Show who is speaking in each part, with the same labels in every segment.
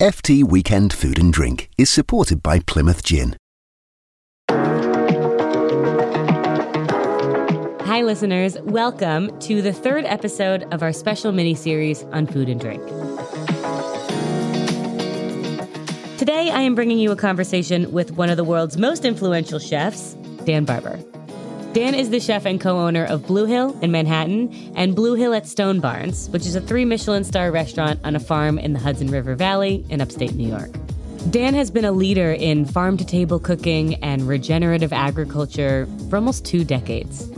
Speaker 1: FT Weekend Food and Drink is supported by Plymouth Gin.
Speaker 2: Hi, listeners. Welcome to the third episode of our special mini series on food and drink. Today, I am bringing you a conversation with one of the world's most influential chefs, Dan Barber. Dan is the chef and co owner of Blue Hill in Manhattan and Blue Hill at Stone Barns, which is a three Michelin star restaurant on a farm in the Hudson River Valley in upstate New York. Dan has been a leader in farm to table cooking and regenerative agriculture for almost two decades.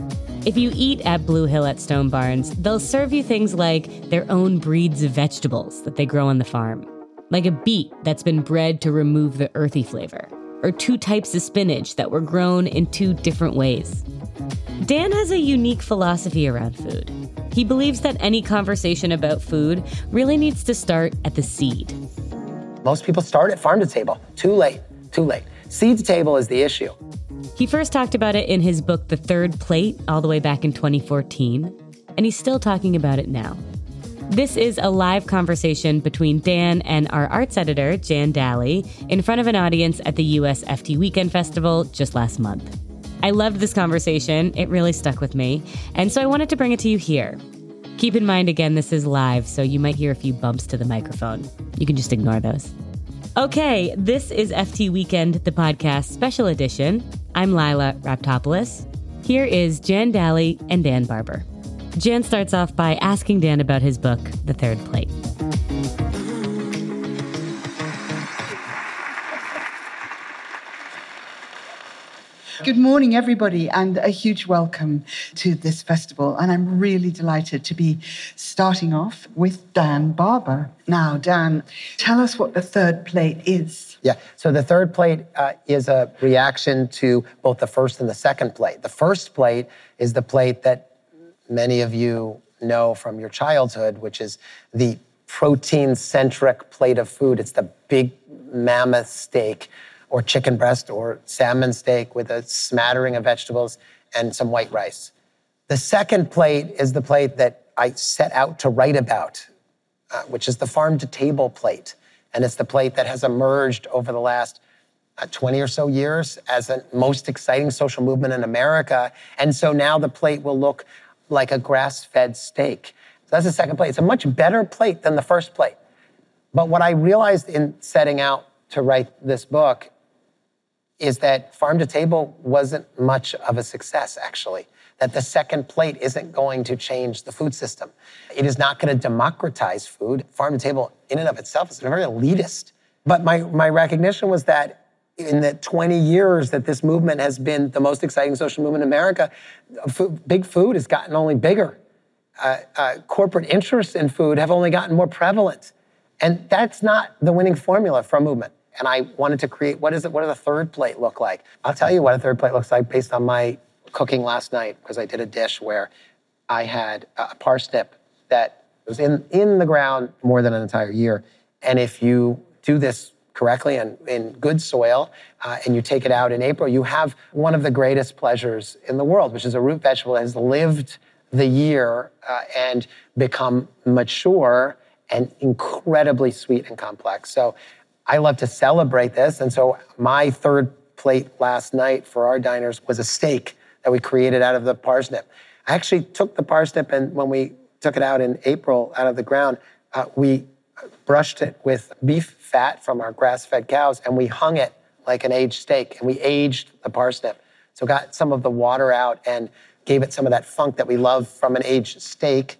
Speaker 2: If you eat at Blue Hill at Stone Barns, they'll serve you things like their own breeds of vegetables that they grow on the farm, like a beet that's been bred to remove the earthy flavor, or two types of spinach that were grown in two different ways. Dan has a unique philosophy around food. He believes that any conversation about food really needs to start at the seed.
Speaker 3: Most people start at farm to table. Too late, too late. Seed to table is the issue.
Speaker 2: He first talked about it in his book, The Third Plate, all the way back in 2014, and he's still talking about it now. This is a live conversation between Dan and our arts editor, Jan Dalley, in front of an audience at the US FT Weekend Festival just last month. I loved this conversation. It really stuck with me. And so I wanted to bring it to you here. Keep in mind, again, this is live, so you might hear a few bumps to the microphone. You can just ignore those. Okay, this is FT Weekend, the podcast special edition. I'm Lila Raptopoulos. Here is Jan Dalley and Dan Barber. Jan starts off by asking Dan about his book, The Third Plate.
Speaker 4: Good morning, everybody, and a huge welcome to this festival. And I'm really delighted to be starting off with Dan Barber. Now, Dan, tell us what the third plate is.
Speaker 3: Yeah, so the third plate uh, is a reaction to both the first and the second plate. The first plate is the plate that many of you know from your childhood, which is the protein centric plate of food. It's the big mammoth steak or chicken breast or salmon steak with a smattering of vegetables and some white rice. The second plate is the plate that I set out to write about, uh, which is the farm to table plate. And it's the plate that has emerged over the last uh, 20 or so years as the most exciting social movement in America. And so now the plate will look like a grass fed steak. So that's the second plate. It's a much better plate than the first plate. But what I realized in setting out to write this book is that farm to table wasn't much of a success, actually. That the second plate isn't going to change the food system. It is not going to democratize food. Farm to table, in and of itself, is very elitist. But my, my recognition was that in the 20 years that this movement has been the most exciting social movement in America, food, big food has gotten only bigger. Uh, uh, corporate interests in food have only gotten more prevalent. And that's not the winning formula for a movement and I wanted to create what is it? What does a third plate look like? I'll tell you what a third plate looks like based on my cooking last night because I did a dish where I had a parsnip that was in, in the ground more than an entire year. And if you do this correctly and in good soil uh, and you take it out in April, you have one of the greatest pleasures in the world, which is a root vegetable that has lived the year uh, and become mature and incredibly sweet and complex. So I love to celebrate this. And so my third plate last night for our diners was a steak that we created out of the parsnip. I actually took the parsnip and when we took it out in April out of the ground, uh, we brushed it with beef fat from our grass-fed cows and we hung it like an aged steak and we aged the parsnip. So got some of the water out and gave it some of that funk that we love from an aged steak.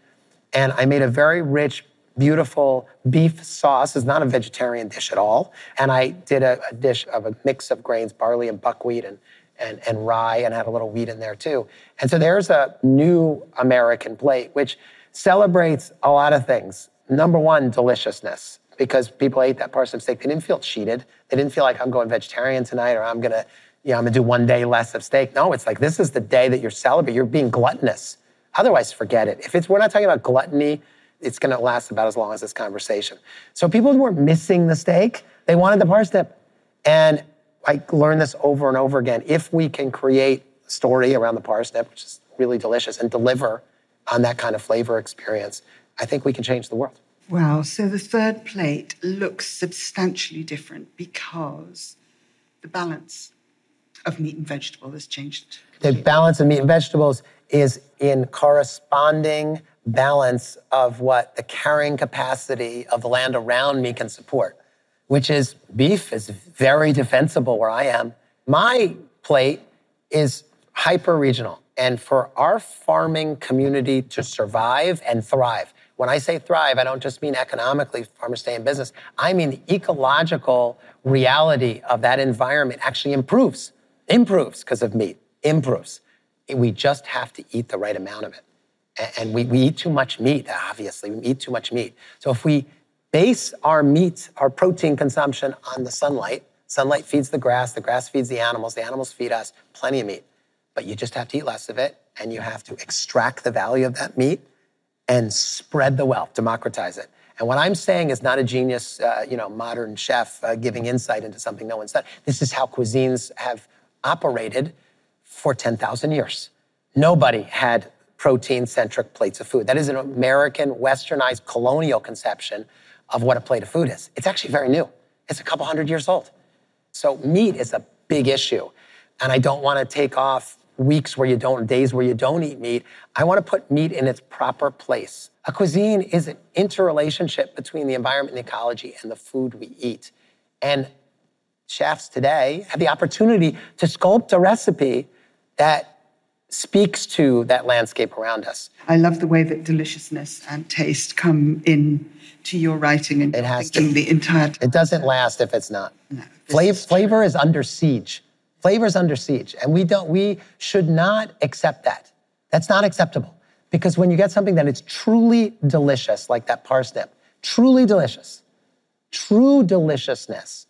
Speaker 3: And I made a very rich beautiful beef sauce. is not a vegetarian dish at all. And I did a, a, dish of a mix of grains, barley and buckwheat and, and, and rye, and had a little wheat in there too. And so there's a new American plate, which celebrates a lot of things. Number one, deliciousness, because people ate that parsnip steak. They didn't feel cheated. They didn't feel like I'm going vegetarian tonight or I'm gonna, you know, I'm gonna do one day less of steak. No, it's like this is the day that you're celebrating. You're being gluttonous. Otherwise, forget it. If it's we're not talking about gluttony, it's going to last about as long as this conversation. So people weren't missing the steak; they wanted the parsnip, and I learned this over and over again. If we can create a story around the parsnip, which is really delicious, and deliver on that kind of flavor experience, I think we can change the world.
Speaker 4: Wow. So the third plate looks substantially different because the balance of meat and vegetable has changed.
Speaker 3: The balance of meat and vegetables is in corresponding balance of what the carrying capacity of the land around me can support, which is beef is very defensible where I am. My plate is hyper regional. And for our farming community to survive and thrive, when I say thrive, I don't just mean economically, farmers stay in business. I mean the ecological reality of that environment actually improves, improves because of meat, improves. We just have to eat the right amount of it. And we, we eat too much meat, obviously. We eat too much meat. So if we base our meat, our protein consumption on the sunlight, sunlight feeds the grass, the grass feeds the animals, the animals feed us, plenty of meat. But you just have to eat less of it, and you have to extract the value of that meat and spread the wealth, democratize it. And what I'm saying is not a genius, uh, you know, modern chef uh, giving insight into something no one's done. This is how cuisines have operated for 10,000 years. Nobody had protein-centric plates of food. That is an American, westernized, colonial conception of what a plate of food is. It's actually very new. It's a couple hundred years old. So meat is a big issue. And I don't want to take off weeks where you don't, days where you don't eat meat. I want to put meat in its proper place. A cuisine is an interrelationship between the environment and the ecology and the food we eat. And chefs today have the opportunity to sculpt a recipe that speaks to that landscape around us.
Speaker 4: I love the way that deliciousness and taste come in to your writing and it has to, the entire time.
Speaker 3: It doesn't last if it's not. No, flavor, is flavor is under siege. Flavor is under siege, and we don't. We should not accept that. That's not acceptable because when you get something that is truly delicious, like that parsnip, truly delicious, true deliciousness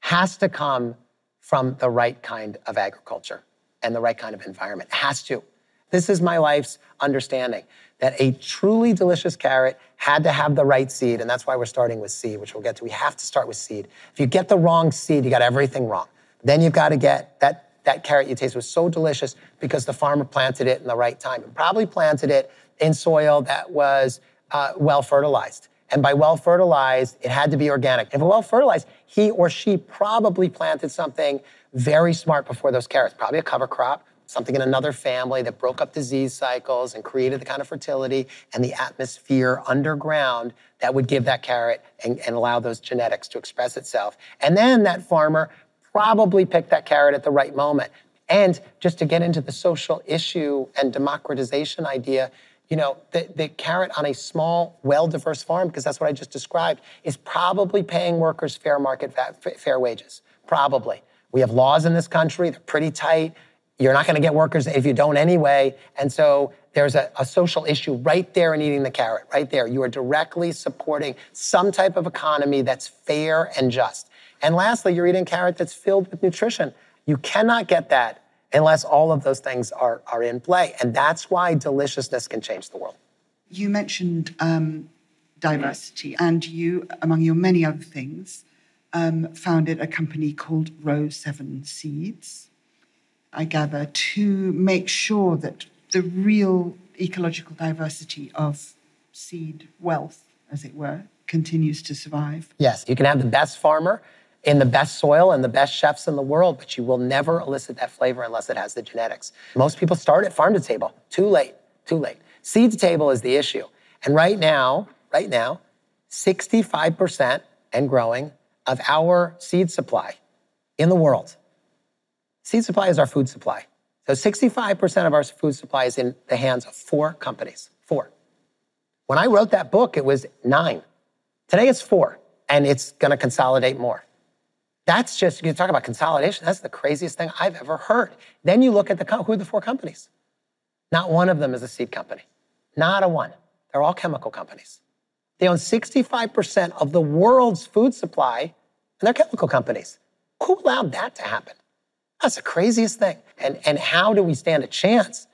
Speaker 3: has to come from the right kind of agriculture and the right kind of environment. It has to. This is my life's understanding that a truly delicious carrot had to have the right seed, and that's why we're starting with seed, which we'll get to. We have to start with seed. If you get the wrong seed, you got everything wrong. Then you've got to get that that carrot you taste was so delicious because the farmer planted it in the right time and probably planted it in soil that was uh, well fertilized. And by well fertilized, it had to be organic. If well fertilized, he or she probably planted something very smart before those carrots, probably a cover crop, something in another family that broke up disease cycles and created the kind of fertility and the atmosphere underground that would give that carrot and, and allow those genetics to express itself. And then that farmer probably picked that carrot at the right moment. And just to get into the social issue and democratization idea, you know, the, the carrot on a small, well-diverse farm, because that's what I just described, is probably paying workers fair market, fair wages. Probably. We have laws in this country, they're pretty tight. You're not going to get workers if you don't anyway. And so there's a, a, social issue right there in eating the carrot, right there. You are directly supporting some type of economy that's fair and just. And lastly, you're eating carrot that's filled with nutrition. You cannot get that unless all of those things are, are in play. And that's why deliciousness can change the world.
Speaker 4: You mentioned um, diversity, and you, among your many other things, um, founded a company called Row 7 Seeds, I gather, to make sure that the real ecological diversity of seed wealth, as it were, continues to survive.
Speaker 3: Yes, you can have the best farmer in the best soil and the best chefs in the world, but you will never elicit that flavor unless it has the genetics. Most people start at farm to table. Too late, too late. Seed to table is the issue. And right now, right now, 65% and growing of our seed supply in the world. Seed supply is our food supply. So 65% of our food supply is in the hands of four companies. Four. When I wrote that book, it was nine. Today it's four, and it's going to consolidate more. That's just, you talk about consolidation, that's the craziest thing I've ever heard. Then you look at the, who are the four companies? Not one of them is a seed company. Not a one. They're all chemical companies. They own 65% of the world's food supply, and they're chemical companies. Who allowed that to happen? That's the craziest thing. And, and how do we stand a chance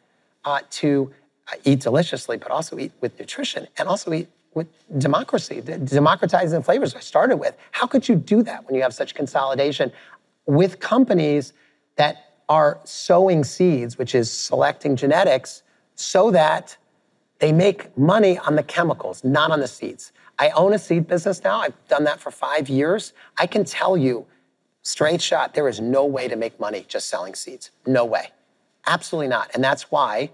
Speaker 3: uh, to uh, eat deliciously, but also eat with nutrition and also eat with democracy, democratizing flavors I started with? How could you do that when you have such consolidation with companies that are sowing seeds, which is selecting genetics, so that they make money on the chemicals, not on the seeds. I own a seed business now. I've done that for five years. I can tell you, straight shot, there is no way to make money just selling seeds. No way. Absolutely not. And that's why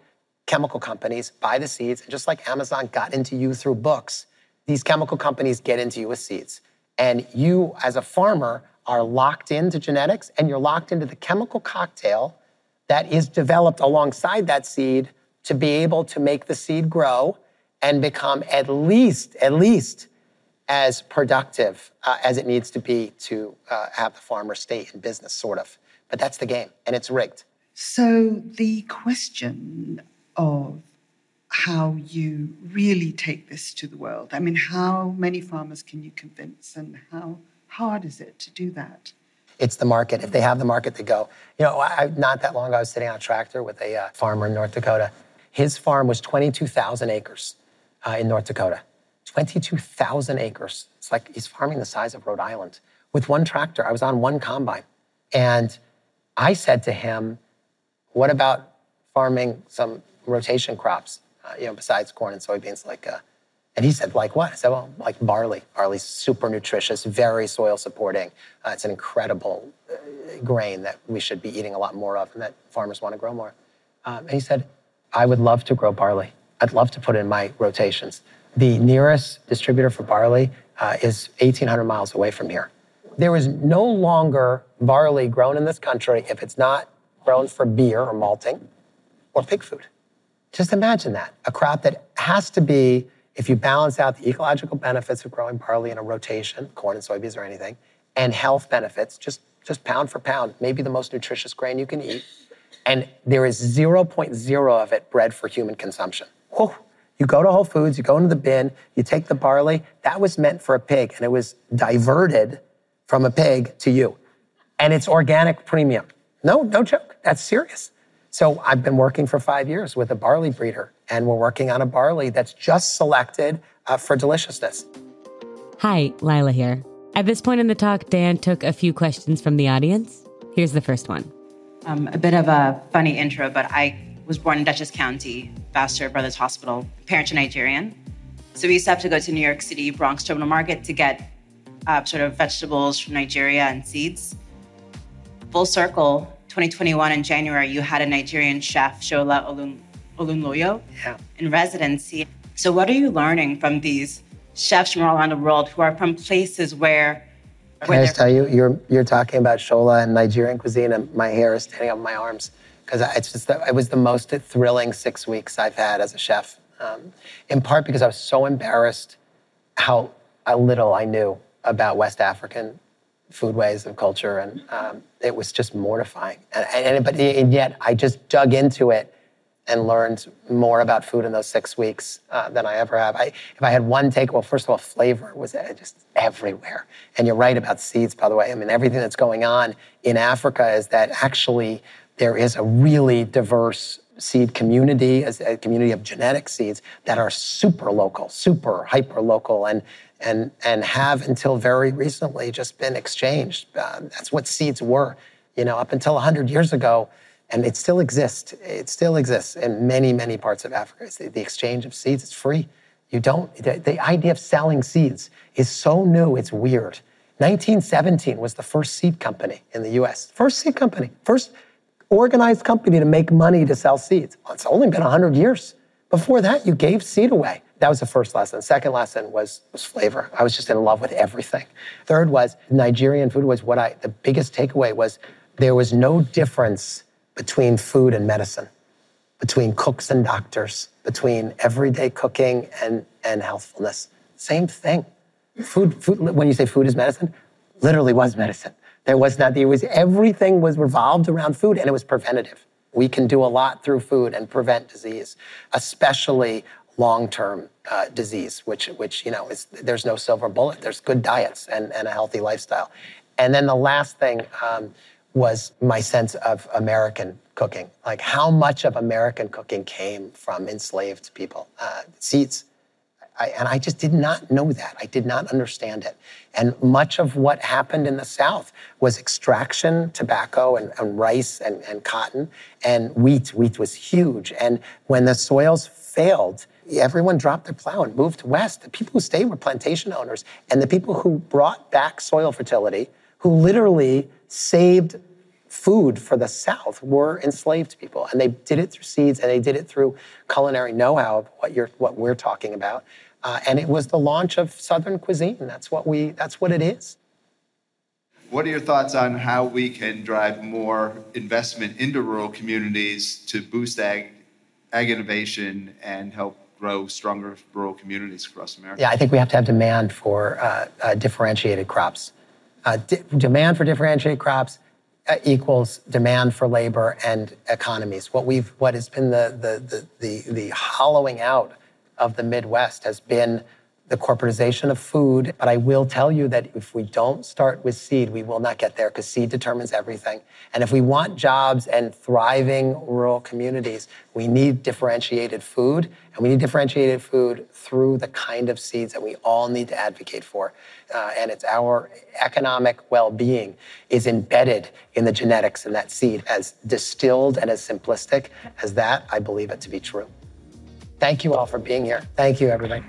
Speaker 3: chemical companies buy the seeds. And just like Amazon got into you through books, these chemical companies get into you with seeds. And you, as a farmer, are locked into genetics and you're locked into the chemical cocktail that is developed alongside that seed to be able to make the seed grow and become at least, at least as productive uh, as it needs to be to uh, have the farmer stay in business, sort of. But that's the game, and it's rigged.
Speaker 4: So the question of how you really take this to the world. I mean, how many farmers can you convince, and how hard is it to do that?
Speaker 3: It's the market. If they have the market, they go. You know, I, not that long ago, I was sitting on a tractor with a uh, farmer in North Dakota. His farm was 22,000 acres uh, in North Dakota. 22,000 acres. It's like he's farming the size of Rhode Island with one tractor. I was on one combine. And I said to him, What about farming some rotation crops, uh, you know, besides corn and soybeans? Like, uh, and he said, like what? I said, well, like barley. Barley's super nutritious, very soil supporting. Uh, it's an incredible uh, grain that we should be eating a lot more of and that farmers want to grow more. Um, and he said, I would love to grow barley. I'd love to put in my rotations. The nearest distributor for barley uh, is 1,800 miles away from here. There is no longer barley grown in this country if it's not grown for beer or malting or pig food. Just imagine that a crop that has to be if you balance out the ecological benefits of growing barley in a rotation, corn and soybeans or anything, and health benefits, just, just pound for pound, maybe the most nutritious grain you can eat, and there is 0.0 of it bred for human consumption. Whew. You go to Whole Foods, you go into the bin, you take the barley, that was meant for a pig, and it was diverted from a pig to you. And it's organic premium. No, no joke. That's serious. So I've been working for five years with a barley breeder, and we're working on a barley that's just selected uh, for deliciousness.
Speaker 2: Hi, Lila here. At this point in the talk, Dan took a few questions from the audience. Here's the first one.
Speaker 5: Um, a bit of a funny intro, but I was born in Dutchess County, Vassar Brothers Hospital. Parents are Nigerian. So we used to have to go to New York City, Bronx Terminal Market to get uh, sort of vegetables from Nigeria and seeds. Full circle, 2021 in January, you had a Nigerian chef, Shola Olun, Olunloyo,
Speaker 3: yeah.
Speaker 5: in residency. So, what are you learning from these chefs from all around the world who are from places where?
Speaker 3: where Can I just tell you, you're you're talking about Shola and Nigerian cuisine, and my hair is standing up my arms because it's just it was the most thrilling six weeks I've had as a chef. Um, in part because I was so embarrassed how, how little I knew about West African foodways and culture, and um, it was just mortifying. And, and, but and yet, I just dug into it and learned more about food in those six weeks uh, than I ever have. I, if I had one take, well, first of all, flavor was uh, just everywhere. And you're right about seeds, by the way. I mean, everything that's going on in Africa is that actually there is a really diverse seed community, a community of genetic seeds that are super local, super hyper local, and and and have until very recently just been exchanged. Uh, that's what seeds were, you know, up until 100 years ago, and it still exists. It still exists in many many parts of Africa. It's the, the exchange of seeds. It's free. You don't. The, the idea of selling seeds is so new. It's weird. 1917 was the first seed company in the U.S. First seed company. First organized company to make money to sell seeds. Well, it's only been 100 years. Before that, you gave seed away. That was the first lesson. Second lesson was, was flavor. I was just in love with everything. Third was Nigerian food was what I, the biggest takeaway was there was no difference between food and medicine, between cooks and doctors, between everyday cooking and, and healthfulness. Same thing. Food, food, when you say food is medicine, literally was medicine. There was not, there was, everything was revolved around food and it was preventative. We can do a lot through food and prevent disease, especially long-term uh, disease, which, which you know, is, there's no silver bullet. There's good diets and, and a healthy lifestyle. And then the last thing um, was my sense of American cooking. Like how much of American cooking came from enslaved people, uh, seeds. I, and I just did not know that. I did not understand it. And much of what happened in the South was extraction, tobacco, and, and rice and, and cotton, and wheat. Wheat was huge. And when the soils failed, everyone dropped their plow and moved west. The people who stayed were plantation owners, and the people who brought back soil fertility, who literally saved food for the South, were enslaved people, and they did it through seeds, and they did it through culinary know-how, of what you're, what we're talking about, uh, and it was the launch of Southern cuisine. That's what we, that's what it is.
Speaker 6: What are your thoughts on how we can drive more investment into rural communities to boost ag, ag innovation and help grow stronger rural communities across America?
Speaker 3: Yeah, I think we have to have demand for uh, uh, differentiated crops. Uh, di- demand for differentiated crops uh, equals demand for labor and economies. What we've, what has been the the the the, the hollowing out of the Midwest has been the corporatization of food. But I will tell you that if we don't start with seed, we will not get there because seed determines everything. And if we want jobs and thriving rural communities, we need differentiated food. And we need differentiated food through the kind of seeds that we all need to advocate for. Uh, and it's our economic well being is embedded in the genetics in that seed. As distilled and as simplistic as that, I believe it to be true. Thank you all for being here. Thank you, everybody.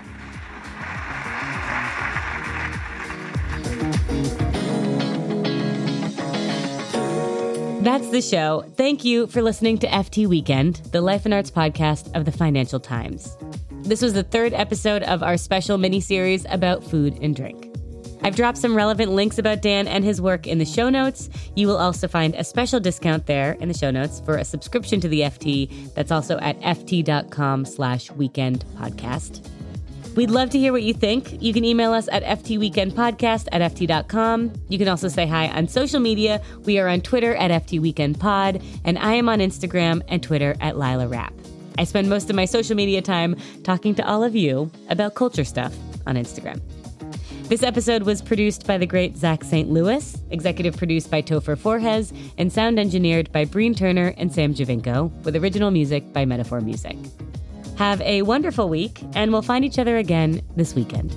Speaker 2: That's the show. Thank you for listening to FT Weekend, the Life and Arts podcast of the Financial Times. This was the third episode of our special mini series about food and drink. I've dropped some relevant links about Dan and his work in the show notes. You will also find a special discount there in the show notes for a subscription to the FT. That's also at ft.com slash weekend podcast. We'd love to hear what you think. You can email us at ftweekendpodcast at ft.com. You can also say hi on social media. We are on Twitter at ftweekendpod, and I am on Instagram and Twitter at Lila Rapp. I spend most of my social media time talking to all of you about culture stuff on Instagram. This episode was produced by the great Zach St. Louis, executive produced by Topher Forhecz, and sound engineered by Breen Turner and Sam Giovinco, with original music by Metaphor Music. Have a wonderful week, and we'll find each other again this weekend.